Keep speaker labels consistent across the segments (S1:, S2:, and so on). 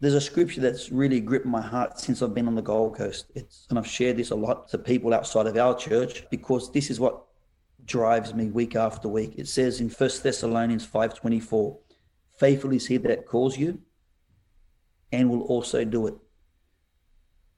S1: there's a scripture that's really gripped my heart since I've been on the Gold Coast. It's, and I've shared this a lot to people outside of our church because this is what drives me week after week. It says in First Thessalonians 5:24, faithful is he that calls you and will also do it.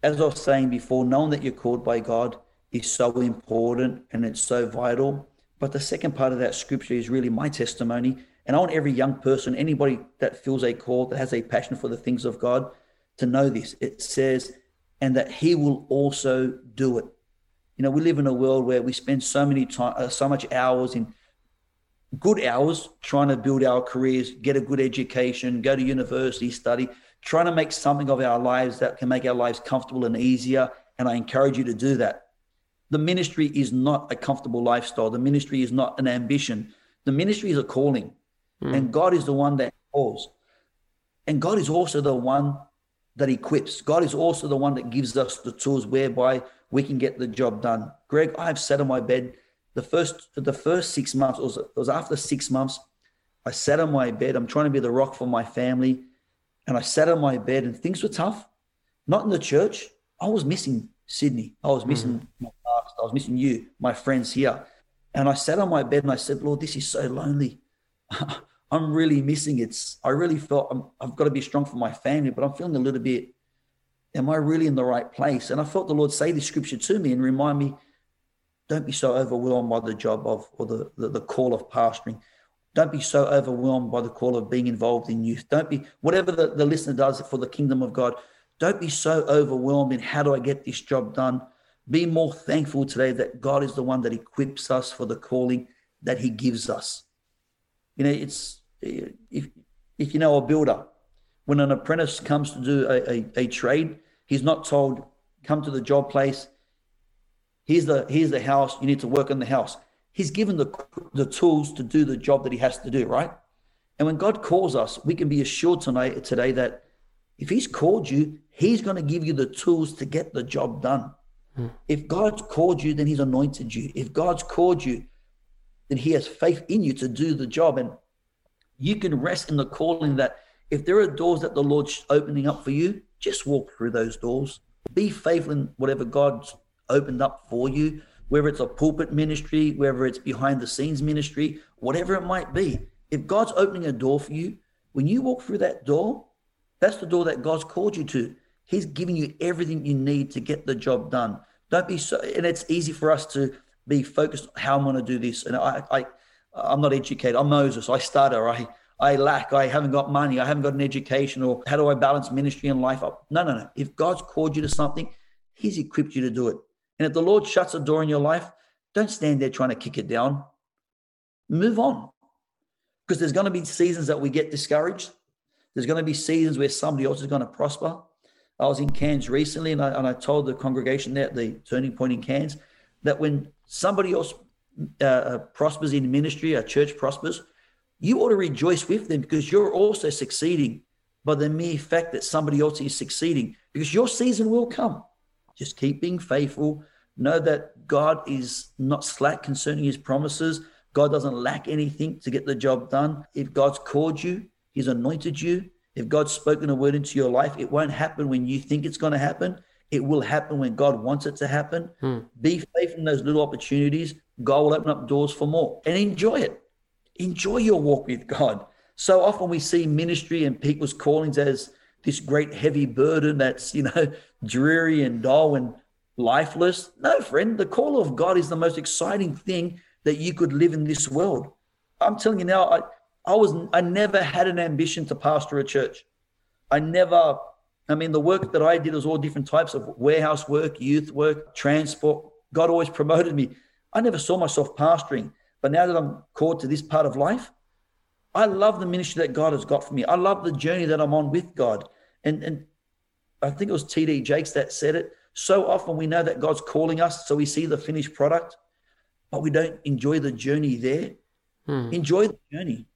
S1: As I was saying before, knowing that you're called by God is so important and it's so vital. But the second part of that scripture is really my testimony. And I want every young person, anybody that feels a call, that has a passion for the things of God, to know this. It says, and that He will also do it. You know, we live in a world where we spend so many time, uh, so much hours in good hours trying to build our careers, get a good education, go to university, study, trying to make something of our lives that can make our lives comfortable and easier. And I encourage you to do that. The ministry is not a comfortable lifestyle. The ministry is not an ambition. The ministry is a calling. Mm. And God is the one that calls. And God is also the one that equips. God is also the one that gives us the tools whereby we can get the job done. Greg, I've sat on my bed the first the first six months. It was, it was after six months. I sat on my bed. I'm trying to be the rock for my family, and I sat on my bed, and things were tough. Not in the church. I was missing Sydney. I was missing mm. my past. I was missing you, my friends here. And I sat on my bed and I said, Lord, this is so lonely. I'm really missing it's I really felt i have got to be strong for my family, but I'm feeling a little bit, am I really in the right place? And I felt the Lord say this scripture to me and remind me, don't be so overwhelmed by the job of or the, the, the call of pastoring. Don't be so overwhelmed by the call of being involved in youth. Don't be, whatever the, the listener does for the kingdom of God, don't be so overwhelmed in how do I get this job done. Be more thankful today that God is the one that equips us for the calling that He gives us. You know, it's if if you know a builder, when an apprentice comes to do a, a, a trade, he's not told, come to the job place, here's the here's the house, you need to work on the house. He's given the the tools to do the job that he has to do, right? And when God calls us, we can be assured tonight today that if he's called you, he's going to give you the tools to get the job done. Hmm. If God's called you, then he's anointed you. If God's called you, then he has faith in you to do the job. And you can rest in the calling that if there are doors that the Lord's opening up for you, just walk through those doors. Be faithful in whatever God's opened up for you, whether it's a pulpit ministry, whether it's behind the scenes ministry, whatever it might be. If God's opening a door for you, when you walk through that door, that's the door that God's called you to. He's giving you everything you need to get the job done. Don't be so, and it's easy for us to be focused how I'm going to do this. And I, I, I'm not educated. I'm Moses. I stutter. I, I lack. I haven't got money. I haven't got an education. Or how do I balance ministry and life up? No, no, no. If God's called you to something, He's equipped you to do it. And if the Lord shuts a door in your life, don't stand there trying to kick it down. Move on. Because there's going to be seasons that we get discouraged. There's going to be seasons where somebody else is going to prosper. I was in Cairns recently and I, and I told the congregation there at the turning point in Cairns that when somebody else uh, uh, prospers in ministry, a church prospers, you ought to rejoice with them because you're also succeeding by the mere fact that somebody else is succeeding because your season will come. Just keep being faithful. Know that God is not slack concerning his promises. God doesn't lack anything to get the job done. If God's called you, he's anointed you. If God's spoken a word into your life, it won't happen when you think it's going to happen. It will happen when God wants it to happen. Hmm. Be faithful in those little opportunities. God will open up doors for more and enjoy it. Enjoy your walk with God. So often we see ministry and people's callings as this great heavy burden that's, you know, dreary and dull and lifeless. No, friend, the call of God is the most exciting thing that you could live in this world. I'm telling you now, I, I was I never had an ambition to pastor a church. I never I mean, the work that I did was all different types of warehouse work, youth work, transport. God always promoted me. I never saw myself pastoring. But now that I'm called to this part of life, I love the ministry that God has got for me. I love the journey that I'm on with God. And, and I think it was TD Jakes that said it. So often we know that God's calling us, so we see the finished product, but we don't enjoy the journey there. Hmm. Enjoy the journey.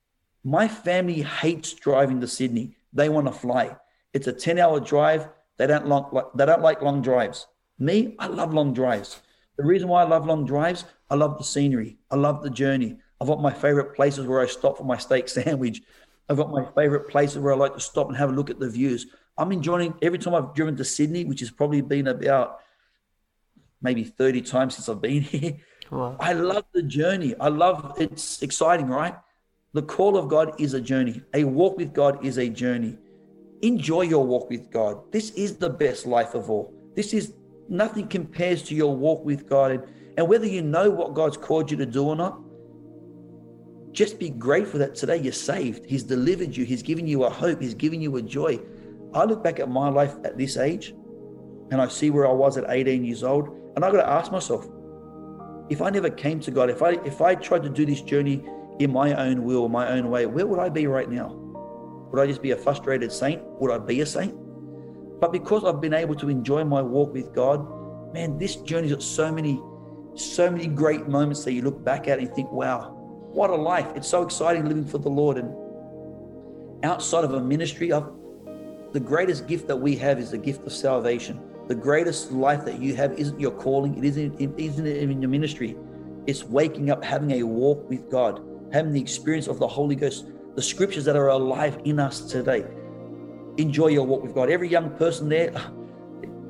S1: My family hates driving to Sydney. They want to fly. It's a 10 hour drive. They don't, long, they don't like long drives. Me, I love long drives. The reason why I love long drives, I love the scenery. I love the journey. I've got my favorite places where I stop for my steak sandwich. I've got my favorite places where I like to stop and have a look at the views. I'm enjoying every time I've driven to Sydney, which has probably been about maybe 30 times since I've been here. Wow. I love the journey. I love it's exciting, right? The call of God is a journey. A walk with God is a journey. Enjoy your walk with God. This is the best life of all. This is nothing compares to your walk with God. And, and whether you know what God's called you to do or not, just be grateful that today you're saved. He's delivered you. He's given you a hope. He's given you a joy. I look back at my life at this age and I see where I was at 18 years old. And I got to ask myself, if I never came to God, if I if I tried to do this journey in my own will, my own way, where would I be right now? Would I just be a frustrated saint? Would I be a saint? But because I've been able to enjoy my walk with God, man, this journey's got so many, so many great moments that you look back at and think, wow, what a life. It's so exciting living for the Lord. And outside of a ministry, I've, the greatest gift that we have is the gift of salvation. The greatest life that you have isn't your calling, it isn't, it isn't even your ministry. It's waking up, having a walk with God, having the experience of the Holy Ghost, the scriptures that are alive in us today. Enjoy your walk with God. Every young person there,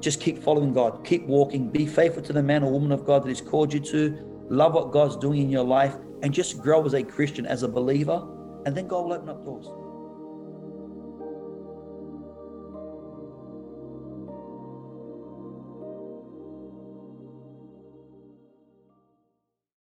S1: just keep following God, keep walking, be faithful to the man or woman of God that He's called you to, love what God's doing in your life, and just grow as a Christian, as a believer, and then God will open up doors.